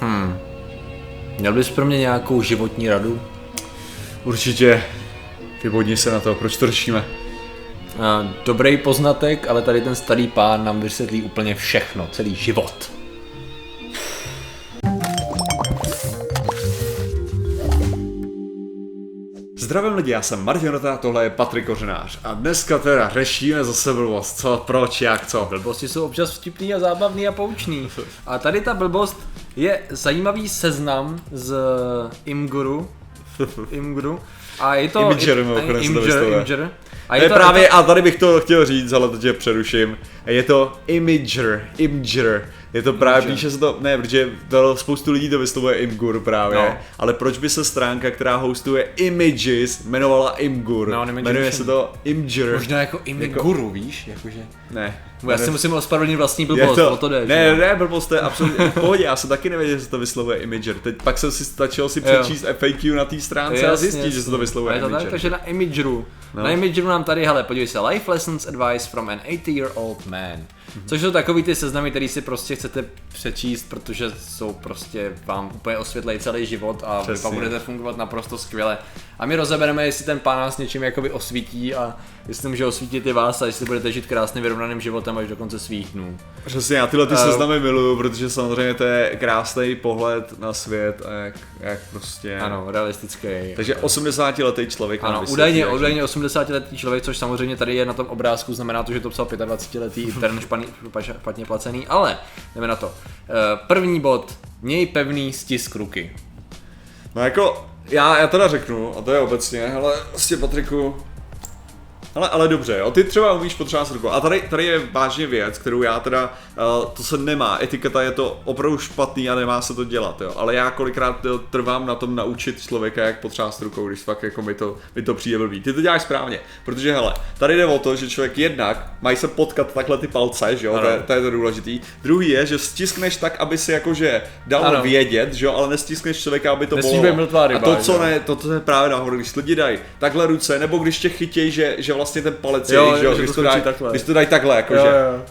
Hmm. Měl bys pro mě nějakou životní radu? Určitě. Vybodni se na to, proč to řešíme? Uh, dobrý poznatek, ale tady ten starý pán nám vysvětlí úplně všechno, celý život. Zdravím lidi, já jsem Martin Rota, tohle je Patrik Kořenář a dneska teda řešíme zase blbost, co, proč, jak, co. Blbosti jsou občas vtipný a zábavný a poučný. A tady ta blbost je zajímavý seznam z Imguru. Imguru. A je to... Imager, mimochodem to vyslovuje. Imager. A je, to právě, a tady bych to chtěl říct, ale to tě přeruším, je to Imager, Imager. Je to právě, píše se to, ne, protože to, spoustu lidí to vyslovuje Imgur právě, No. ale proč by se stránka, která hostuje Images, jmenovala Imgur? No, Jmenuje se to Imager. Možná jako Imguru, víš? Jakože... Ne. Já si musím ospravedlnit vlastní blbost, to, o to jde. ne, jo? ne, blbost, to je absolutně v pohodě, já jsem taky nevěděl, že se to vyslovuje Imager. Teď pak jsem si stačil si Jo. přečíst FAQ na té stránce a Jasně, zjistit, že se jasně. to vyslovuje A tak, Imager. takže na Imageru. No. Na Imageru nám tady, hele, podívej se, Life Lessons Advice from an 80-year-old man. Což jsou takový ty seznamy, který si prostě chcete přečíst, protože jsou prostě vám úplně osvětlejí celý život a vy Přesně. pak budete fungovat naprosto skvěle. A my rozebereme, jestli ten pán nás něčím jakoby osvítí a jestli může osvítit i vás a jestli budete žít krásným vyrovnaným životem až do konce svých dnů. Přesně, já tyhle ty Eh, seznamy miluju, protože samozřejmě to je krásný pohled na svět a jak, jak prostě... Ano, realistický. Takže 80 letý člověk Ano, vysvětlí, údajně, jak- údajně 80-letý člověk, což samozřejmě tady je na tom obrázku, znamená to, že to psal 25-letý intern španý, špatně placený, ale jdeme na to. Eh, První bod, měj pevný stisk ruky. No jako, já, já teda řeknu, a to je obecně, ale vlastně Patriku, ale, ale dobře, jo, ty třeba umíš potřebovat rukou. A tady, tady je vážně věc, kterou já teda, uh, to se nemá, etiketa je to opravdu špatný a nemá se to dělat, jo. Ale já kolikrát eh, trvám na tom naučit člověka, jak potřebovat rukou, když fakt jako mi to, mi to přijde blbý. Ty to děláš správně, protože hele, tady jde o to, že člověk jednak mají se potkat takhle ty palce, že jo, to je, to je to důležitý. Druhý je, že stiskneš tak, aby si jakože dal Ano. vědět, že jo, ale nestiskneš člověka, aby to být mrtvá ryba, A to, co ne, to, to je právě nahoru, když lidi dají takhle ruce, nebo když tě chytějí, že, že vlastně ten palec Jo, je, že, jo, že když to skočí takhle. když to dají takhle, jakože. jo.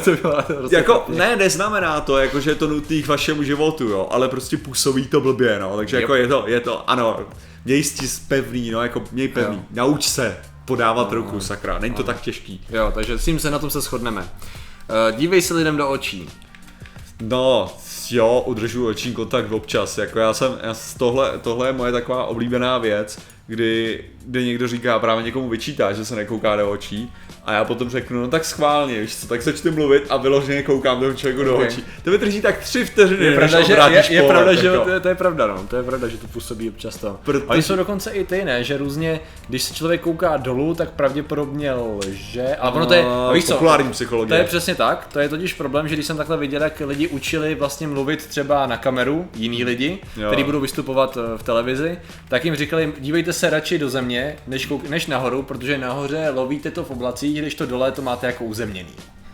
to byla prostě Jako, ne, neznamená to, jako, že je to nutný k vašemu životu, jo, ale prostě působí to blbě, no, takže Yep. jako je to, je to, ano, měj stis pevný, no, jako měj pevný, Jo. nauč se podávat ruku, sakra, není to tak těžký. Jo, takže s tím se na tom se shodneme. Eh, Dívej se lidem do očí. No, jo, udržuji oční kontakt občas, jako já jsem, já, tohle, tohle je moje taková oblíbená věc, kdy, kdy někdo říká, právě někomu vyčítá, že se nekouká do očí a já potom řeknu, no tak schválně, víš co, tak začnu mluvit a vyloženě koukám tomu člověku do Ok. očí. To mi drží tak tři vteřiny, Je pravda, že, je, je pravda, že to, je, to je pravda, no, to je pravda, že to působí občas to. Protože- Ale jsou dokonce i ty, ne, že různě, když se člověk kouká dolů, tak pravděpodobně lže, ale ono to je, A, a víš co, populární to psychologie. je přesně tak, to je totiž problém, že když jsem takhle viděl, jak lidi učili vlastně mluvit třeba na kameru, jiní lidi, Jo. kteří budou vystupovat eh, v televizi, tak jim říkali, dívejte se radši do země, než, kouk, než nahoru, protože nahoře lovíte to v oblacích, když to dole to máte jako uzemněný.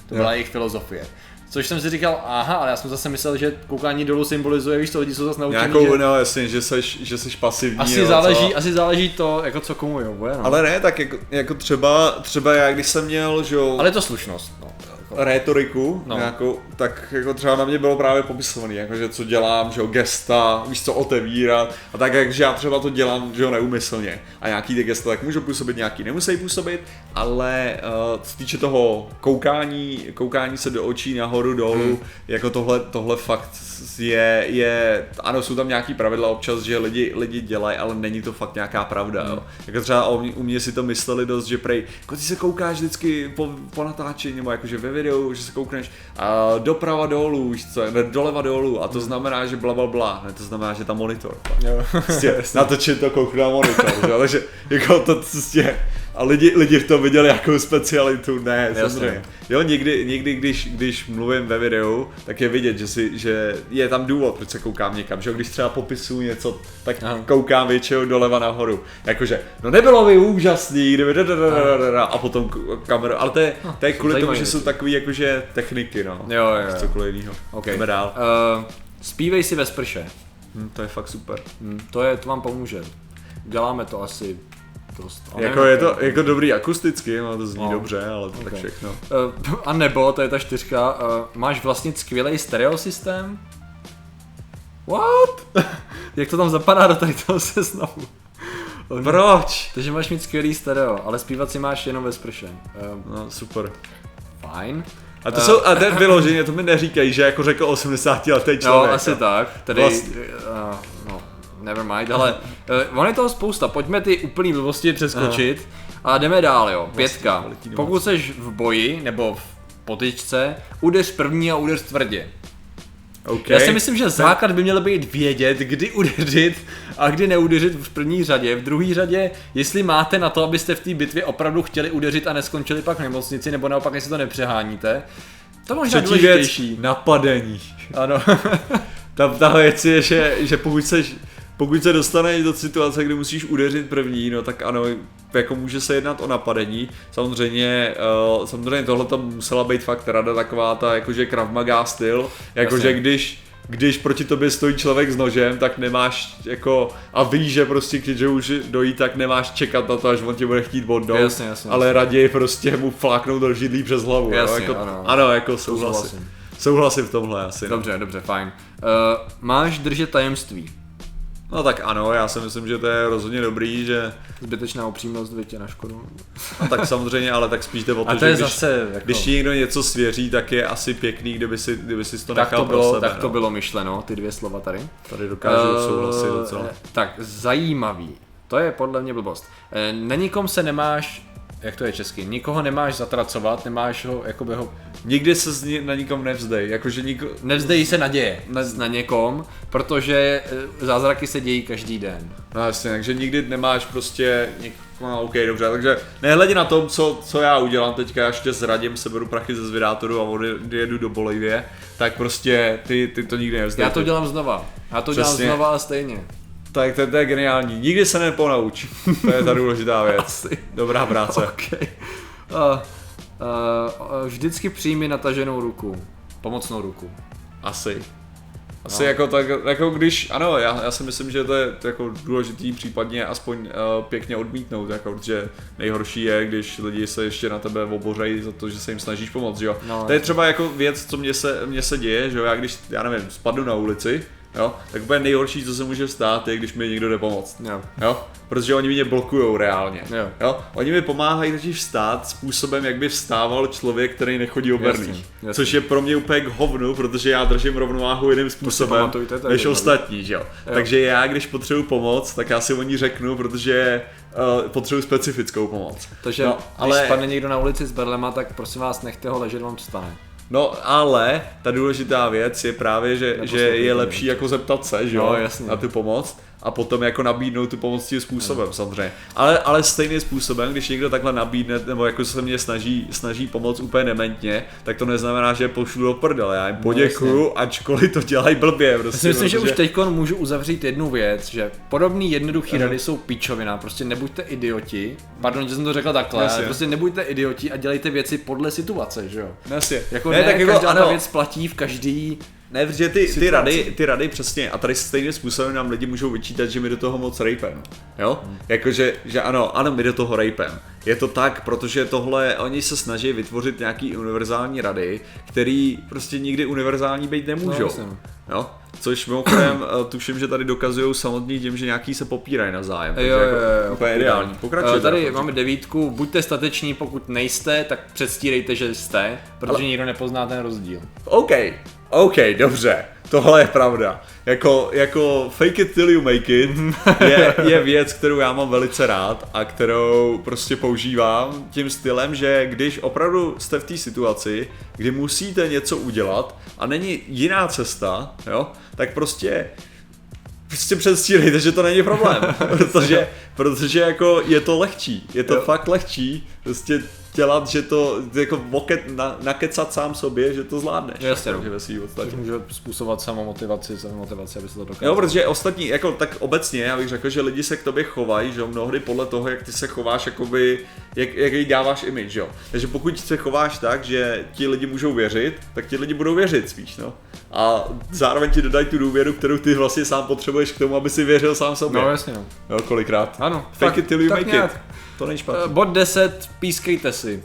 To byla Jo. jejich filozofie. Což jsem si říkal, aha, ale já jsem zase myslel, že koukání dolů symbolizuje, víš, to lidi jsou zase naučení, Nějakou, že no jasně, že seš, že seš pasivní. asi jo, záleží, co? asi záleží to, jako co komu jo, bude, no. Ale ne, tak jako, jako třeba, třeba já, když jsem měl, že jo, ale je to slušnost, no. Jako. rétoriku, No. nějakou, tak jako třeba na mě bylo právě popisovaný, jakože co dělám, že jo, gesta, víš co, otevírat a tak, jakže já třeba to dělám, že jo, neumyslně a nějaký ty gesta tak můžou působit, nějaký nemusí působit, ale uh, co týče toho koukání, koukání se do očí nahoru, dolů, hmm. jako tohle, tohle fakt je, je, ano, jsou tam nějaký pravidla občas, že lidi, lidi dělají, ale není to fakt nějaká pravda, jo. Jako třeba o mě, u mě si to mysleli dost, že prej, jako ty se koukáš vždycky po, po natáčení, nebo jakože ve videu, že se koukneš a doprava dolů, víš co, ne, doleva dolů a to znamená, že bla bla bla, ne, to znamená, že tam monitor. Jo. Prostě natočit to kouknu na monitor, že? takže jako to prostě, a lidi, lidi v tom viděli jakou specialitu, ne, Jasně. samozřejmě. Jo, někdy, někdy když, když mluvím ve videu, tak je vidět, že, si, že je tam důvod, proč se koukám někam, že když třeba popisuju něco, tak Aha. koukám většinou doleva nahoru. Jakože, no nebylo by úžasný, kdyby da, da, da, da, da, da, a potom kameru, ale to je, to je kvůli tomu, že jsou věci. takový jakože techniky, no. Jo, jo, jo. Cokoliv jiného. Okay. Jdeme dál. Uh, zpívej si ve sprše. Hm, to je fakt super. Hm, to, je, to vám pomůže. Děláme to asi dost. Ale Jako nevím, je to jako dobrý akusticky, no to zní No. dobře, ale to tak Ok. všechno. Uh, a nebo, to je ta čtyřka, uh, máš vlastnit skvělý stereosystém? What? Jak to tam zapadá do tady toho seznamu? Proč? Takže máš mít skvělý stereo, ale zpívat si máš jenom ve sprše. Um, No, super. fajn. A to jsou, a ten vyloženě, to mi neříkají, že jako řekl 80 letý No, člověk. asi tak. Tady, Vlastně. uh, no, never mind, ale uh, on je toho spousta. Pojďme ty úplný blbosti přeskočit a jdeme dál, jo. Pětka. kvalitní Pokud jsi v boji nebo v potyčce, udeř první a udeř tvrdě. Okay. Já si myslím, že základ by měl být vědět, kdy udeřit a kdy neudeřit v první řadě. V druhé řadě, jestli máte na to, abyste v té bitvě opravdu chtěli udeřit a neskončili pak v nemocnici, nebo naopak, jestli to nepřeháníte. To možná Třetí věc, napadení. Ano. Ta, ta věc je, že, že pokud, seš, pokud se dostaneš do situace, kdy musíš udeřit první, no tak ano, jako může se jednat o napadení. Samozřejmě, uh, samozřejmě tohle to musela být fakt rada taková ta jakože Krav Maga styl, jakože Jasně. když když proti tobě stojí člověk s nožem, tak nemáš jako, a víš, že prostě když už dojí, tak nemáš čekat na to, až on tě bude chtít bodnout, Jasně, jasně, ale raději prostě mu fláknout do židlí přes hlavu. Jasně, jo? Jako, ano. ano, jako souhlasím. Souhlasím. Souhlasím v tomhle asi. No. Dobře, dobře, fajn. Uh, máš držet tajemství. No tak ano, já si myslím, že to je rozhodně dobrý, že Zbytečná upřímnost vytě na škodu. no, tak samozřejmě, ale tak spíš jde o to, A to že je když, zase jako... když ti někdo něco svěří, tak je asi pěkný, kdyby si, kdyby si to tak nechal to, bylo, pro sebe. tak to no. bylo myšleno, ty dvě slova tady. Tady dokážu Eh, souhlasit docela. Tak, zajímavý. To je podle mě blbost. Eh, Na nikom se nemáš, jak to je česky, nikoho nemáš zatracovat, nemáš ho, jakoby ho, Nikdy se z ní, na nikom nevzdej, jakože niko... nevzdejí se naděje na, na někom, protože eh, zázraky se dějí každý den. No jasně, takže nikdy nemáš prostě. No, OK, dobře, takže nehledě na tom, co, co já udělám teďka, já ještě zradím, seberu prachy ze zvědátoru a odjedu do Bolivie, tak prostě ty, ty to nikdy nevzdej. Já to dělám znova. Já to dělám Přesně. znova a stejně. Tak to, to je geniální. Nikdy se neponauč. To je ta důležitá věc. Dobrá práce. Okay. Uh, vždycky přijmi nataženou ruku. Pomocnou ruku. Asi. Asi No. jako tak, jako když, ano, já, já si myslím, že to je jako důležitý případně aspoň uh, pěkně odmítnout, jako, protože nejhorší je, když lidi se ještě na tebe obořejí za to, že se jim snažíš pomoct, že jo. No, to je třeba jako věc, co mně se, mně se děje, že jo, já když, já nevím, spadnu na ulici, jo, tak úplně nejhorší, co se může stát, je, když mi někdo jde pomoct. Jo. Jo? Protože oni mě blokujou reálně. Jo. Jo? Oni mi pomáhají totiž vstát způsobem, jak by vstával člověk, který nechodí o berlích. Jasně, jasně. Což je pro mě úplně k hovnu, protože já držím rovnováhu jiným způsobem než ostatní. Že jo? Takže já, když potřebuji pomoc, tak já si o ní řeknu, protože uh, potřebuji specifickou pomoc. Takže no, ale, když spadne někdo na ulici s berlema, tak prosím vás nechte ho ležet, vám to stane. No, ale ta důležitá věc je právě, že, že je lepší jako zeptat se, že jo, No, jasně. na tu pomoc a potom jako nabídnout tu pomoc tím způsobem samozřejmě. Ale, ale stejným způsobem, když někdo takhle nabídne, nebo jako se mě snaží, snaží pomoct úplně dementně, tak to neznamená, že je pošlu do prdele. Já jim poděkuju, ačkoliv to dělají blbě. Prostě, Já si myslím, že protože- už teď můžu uzavřít jednu věc, že podobný jednoduchý rady jsou pičovina, prostě nebuďte idioti, pardon, že jsem to řekl takhle, Jasně. ale prostě nebuďte idioti a dělejte věci podle situace, že jo. Jasně. Jako ne, ne tak jako, ta ano, věc platí v každý, Ne, protože ty, ty, rady, ty rady přesně, a tady stejným způsobem nám lidi můžou vyčítat, že my do toho moc rejpem. Jo? Hmm. Jakože, že ano, ano, my do toho rejpem. Je to tak, protože tohle, oni se snaží vytvořit nějaký univerzální rady, který prostě nikdy univerzální být nemůžou. No, jo? Což mimochodem eh, tuším, že tady dokazují samotný tím, že nějaký se popírají navzájem. takže Jo, jo, jako jo, jo, ideální. Pokračujte. Eh, Tady máme devítku, buďte stateční, pokud nejste, tak předstírejte, že jste, protože Ale- nikdo nepozná ten rozdíl. OK, OK, dobře, tohle je pravda. Jako, jako fake it till you make it je, je věc, kterou já mám velice rád a kterou prostě používám tím stylem, že když opravdu jste v té situaci, kdy musíte něco udělat a není jiná cesta, jo, tak prostě prostě předstírejte, že to není problém, protože, protože jako je to lehčí, je to Jo. fakt lehčí, prostě dělat, že to, jako voket, na, nakecat sám sobě, že to zvládneš. Jasně, no. Takže ve svý podstatě. Což může způsobovat samomotivaci, samomotivaci, aby se to dokázalo. Jo, protože ostatní, jako tak obecně, já bych řekl, že lidi se k tobě chovají, že jo, mnohdy podle toho, jak ty se chováš, jakoby, jak, jak jí dáváš image, jo. Takže pokud se chováš tak, že ti lidi můžou věřit, tak ti lidi budou věřit spíš, no. A zároveň ti dodají tu důvěru, kterou ty vlastně sám potřebuješ k tomu, aby si věřil sám sobě. No jasně, no. Jo, kolikrát. Ano, Fake tak- it till you make nějak. it. To není Eh, špatný. Bod 10, pískejte si.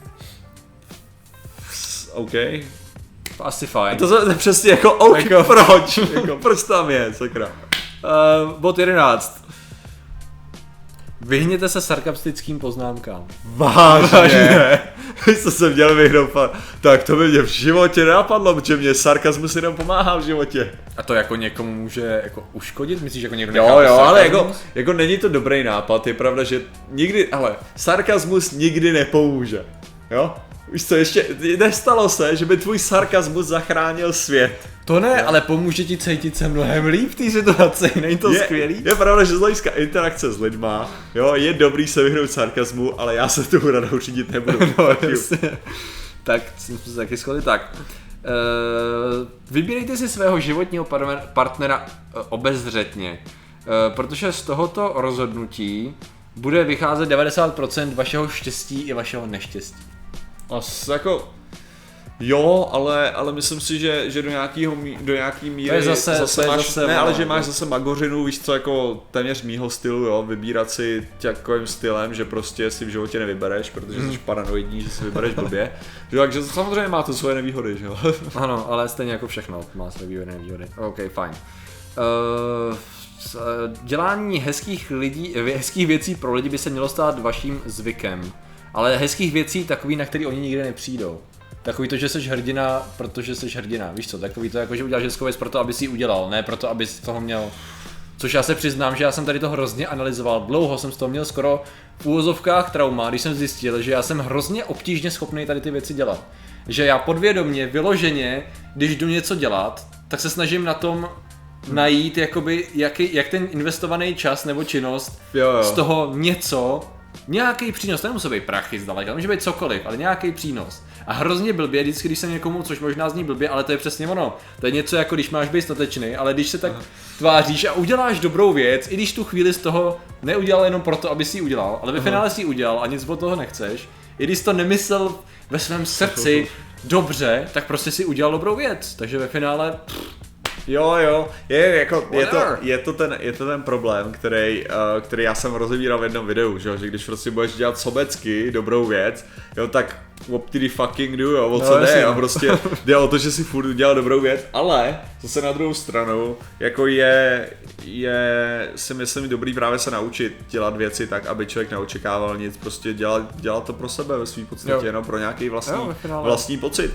OK. asi fajn. To je přesně jako, OK, Jako- proč? jako, proč tam je, sakra? Uh, bod 11. Vyhněte se sarkastickým poznámkám. Vážně? Co jsem měl vyhnout, tak to by mě v životě nenapadlo, protože mě sarkazmus jenom pomáhá v životě. A to jako někomu může jako uškodit? Myslíš, jako někdo Jo, jo, ale jako, jako není to dobrý nápad, je pravda, že nikdy, ale sarkazmus nikdy nepomůže, jo? Víš co, ještě nestalo se, že by tvůj sarkazmus zachránil svět. To ne, ale pomůže ti cítit se mnohem líp v té situaci, není to je, skvělý? Je pravda, že z hlediska interakce s lidma, jo, je dobrý se vyhnout sarkazmu, ale já se tomu radou řídit nebudu. No, jasně. Tak jsme se taky shodli tak. Uh, vybírejte si svého životního partnera uh, obezřetně, uh, protože z tohoto rozhodnutí bude vycházet 90% vašeho štěstí i vašeho neštěstí. As, jako, jo, ale, ale myslím si, že, že do, nějakýho, do nějaký míry je zase- to je máš, zase ne, ale že máš no. zase magořinu, víš co, jako téměř mýho stylu, jo, vybírat si takovým stylem, že prostě si v životě nevybereš, protože Hmm. jsi paranoidní, že si vybereš blbě. že, takže to samozřejmě má to svoje nevýhody, že jo. Ano, ale stejně jako všechno má své výhody nevýhody. OK, fajn. Uh, dělání hezkých, lidí, hezkých věcí pro lidi by se mělo stát vaším zvykem. Ale hezkých věcí takový, na který oni nikdy nepřijdou. Takový to, že jsi hrdina, protože jsi hrdina, víš co, takový to jako, že uděláš hezkou věc proto, aby si ji udělal, ne proto, aby z toho měl Což já se přiznám, že já jsem tady to hrozně analyzoval. Dlouho jsem z toho měl skoro v úvozovkách trauma, když jsem zjistil, že já jsem hrozně obtížně schopný tady ty věci dělat. Že já podvědomě, vyloženě, když jdu něco dělat, tak se snažím na tom najít, jakoby, jaký, jak ten investovaný čas nebo činnost Jo, jo. z toho něco, nějaký přínos, to nemusí být prachy zdaleka, může být cokoliv, ale nějaký přínos. A hrozně blbě, vždycky, když se někomu, což možná zní blbě, ale to je přesně ono. To je něco jako když máš být statečný, ale když se tak tváříš a uděláš dobrou věc, i když tu chvíli z toho neudělal jenom proto, aby si ji udělal, ale ve finále si ji udělal a nic od toho nechceš, i když to nemyslel ve svém srdci dobře, tak prostě si udělal dobrou věc. Takže ve finále pff, Jo, jo, je, jako, je, to, je, to ten, je to ten problém, který, uh, který já jsem rozebíral v jednom videu, že, že když prostě budeš dělat sobecky dobrou věc, jo, tak what did he fucking do, jo, o co No, jde, jo, no. prostě jde o to, že si furt udělal dobrou věc, ale zase na druhou stranu, jako je, je si myslím dobrý právě se naučit dělat věci tak, aby člověk neočekával nic, prostě dělat, dělat to pro sebe ve svým podstatě, Jo. jenom pro nějaký vlastní, Jo, vlastní pocit,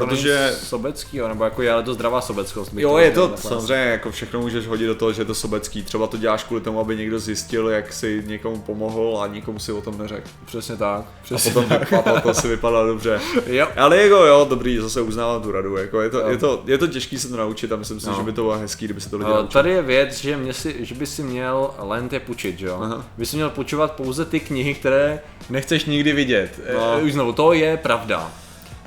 to protože... sobecký, jo, nebo jako je, ale to zdravá sobeckost. Jo, je to takhle. samozřejmě, jako všechno můžeš hodit do toho, že je to sobecký. Třeba to děláš kvůli tomu, aby někdo zjistil, jak si někomu pomohl a nikomu si o tom neřekl. Přesně tak. A Přesně potom tak. vypadalo, to si vypadá dobře. Jo. Ale jako jo, dobrý, zase uznávám tu radu. Jako je, to, Jo. je, to, je to těžký se to naučit a myslím si, No. že by to bylo hezký, kdyby se to lidi Eh. Tady je věc, že, mě si, že by si měl lent je půjčit, že jo? Aha. By si měl půjčovat pouze ty knihy, které nechceš nikdy vidět. No. No. Už znovu, to je pravda.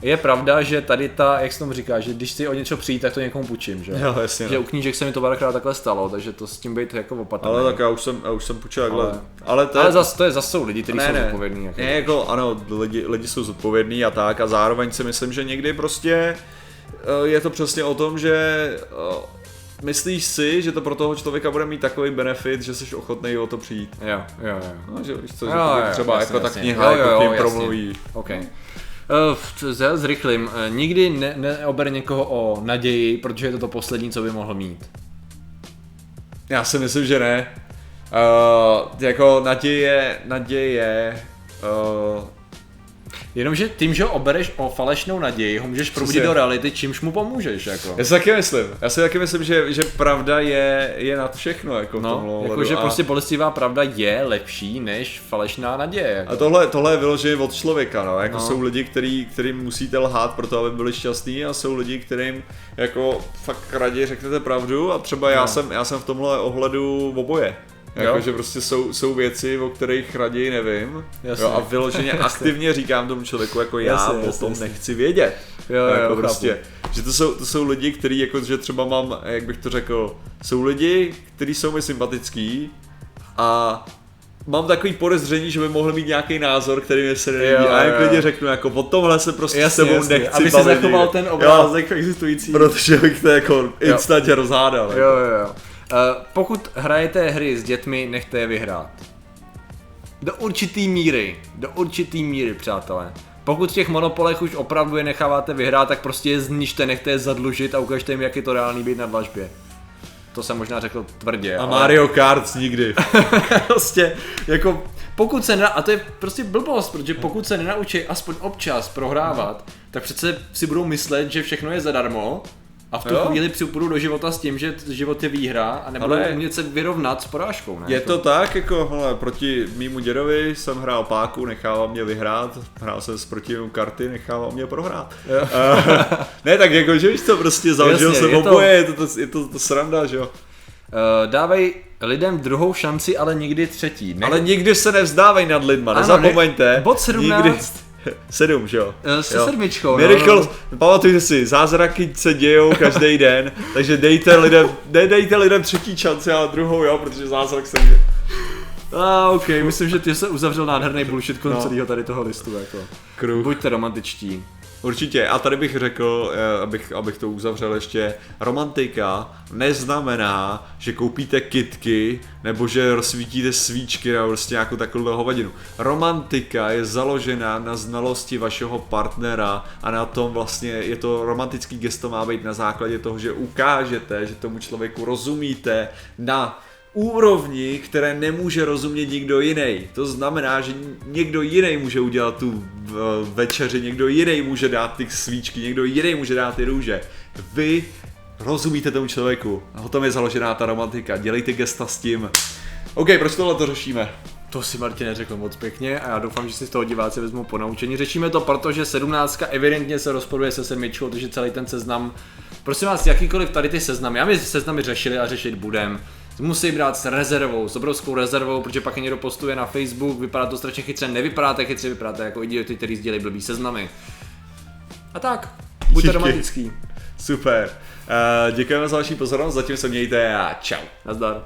Je pravda, že tady ta, jak se tomu říká, že když si o něco přijít, tak to někomu půjčím, že? Jo, jasně. Že No. u knížek se mi to párkrát takhle stalo, takže to s tím být jako opatrný. Ale tak já už jsem, já už jsem půjčil takhle. Ale- Ale, to je, Ale zase to je zase jsou lidi, kteří jsou ne, zodpovědní. Jako. ne, jako ano, lidi, lidi jsou zodpovědní a tak a zároveň si myslím, že někdy prostě eh, je to přesně o tom, že eh, myslíš si, že to pro toho člověka bude mít takový benefit, že jsi ochotný o to přijít. Jo, jo, jo. No, že víš co, že Jo, jo, třeba jasně, jako ta jasně. kniha Jo, jo, jako jo, k ním jasně. promluví. OK. Zrychlím. Uh, nikdy ne, neober někoho o naději, protože je to to poslední, co by mohl mít. Já si myslím, že ne. Uh, jako naděje, naděje, uh, Jenomže tím, že ho obereš o falešnou naději, ho můžeš probudit do reality, čímž mu pomůžeš. Jako. já si taky myslím, já si taky myslím, že, že pravda je, je nad všechno jako No, ohledu. jakože a, prostě bolestivá pravda je lepší než falešná naděje. Jako. a tohle, tohle je vyloženě od člověka, no. Jako No. jsou lidi, který, kterým musíte lhát pro to, aby byli šťastní a jsou lidi, kterým jako fakt raději řeknete pravdu a třeba já, No. jsem, já jsem v tomhle ohledu oboje. Jo. Jako, že prostě jsou, jsou věci, o kterých raději nevím. Jasně. Jo, a vyloženě aktivně říkám tomu člověku, jako já Jasně, o tom jasně. nechci vědět. Jo, jo, jako chápu. prostě, že to jsou, to jsou lidi, kteří jako, že třeba mám, jak bych to řekl, jsou lidi, kteří jsou mi sympatický a mám takový podezření, že by mohl mít nějaký názor, který mi se nelíbí. Jo, a já jo. klidně řeknu, jako o tomhle se prostě Jasně, s tebou jasně, nechci aby si bavit zachoval ten Jo, obrázek existující. protože bych to jako instantně rozhádal. Jo, jo, jo. Uh, pokud hrajete hry s dětmi, nechte je vyhrát. Do určitý míry, do určitý míry, přátelé. Pokud v těch monopolech už opravdu je necháváte vyhrát, tak prostě je zničte, nechte je zadlužit a ukažte jim, jak je to reálný být na dlažbě. To jsem možná řekl tvrdě. A ale- Mario Kart nikdy. prostě, jako, pokud se na, a to je prostě blbost, protože pokud se nenaučí aspoň občas prohrávat, tak přece si budou myslet, že všechno je zadarmo a v tu Jo. chvíli připůjdu do života s tím, že život je výhra a nebudou Ale- umět se vyrovnat s porážkou, ne? Je to tak, jako, hele, proti mýmu dědovi jsem hrál páku, nechával mě vyhrát, hrál jsem s proti němu karty, nechával mě prohrát. Uh, ne, tak jako, že víš to, prostě založil Jasně, jsem je to- oboje, je to, to, je to, to sranda, že jo. Uh, dávej lidem druhou šanci, ale nikdy třetí. Ne? Ale nikdy se nevzdávej nad lidma, Ano, nezapomeňte. ne- bod 17. Nikdy, sedm, že jo? Eh, se Jo. sedmičkou, no, Miracle, no, pamatujte si, zázraky se dějou každý den, takže dejte lidem, ne, dejte lidem třetí šanci, ale druhou, jo, protože zázrak se děje. A ok, myslím, že ty se uzavřel nádherný bullshit kolem No. celého tady toho listu, jako. Kruh. Buďte romantičtí. Určitě. A tady bych řekl, eh, abych, abych to uzavřel ještě, romantika neznamená, že koupíte kitky nebo že rozsvítíte svíčky nebo prostě nějakou takovou hovadinu. Romantika je založená na znalosti vašeho partnera a na tom vlastně je to romantický gesto má být na základě toho, že ukážete, že tomu člověku rozumíte na úrovni, které nemůže rozumět nikdo jiný. To znamená, že někdo jiný může udělat tu večeři, někdo jiný může dát ty svíčky, někdo jiný může dát ty růže. Vy rozumíte tomu člověku. A o tom je založená ta romantika. Dělejte gesta s tím. OK, proč tohle to řešíme? To si Martin neřekl moc pěkně a já doufám, že si z toho diváci vezmou po naučení. Řešíme to, protože 17 evidentně se rozporuje se sedmičkou, takže celý ten seznam, prosím vás, jakýkoliv tady ty seznamy, já my seznamy řešili a řešit budem, musí brát s rezervou, s obrovskou rezervou, protože pak je někdo postuje na Facebook, vypadá to strašně chytře, nevypadáte chytře, vypadáte jako idioti, kteří sdělí blbý seznamy. A tak, buďte romantický. Super. Uh, děkujeme za vaši pozornost, zatím se mějte a čau. Nazdar.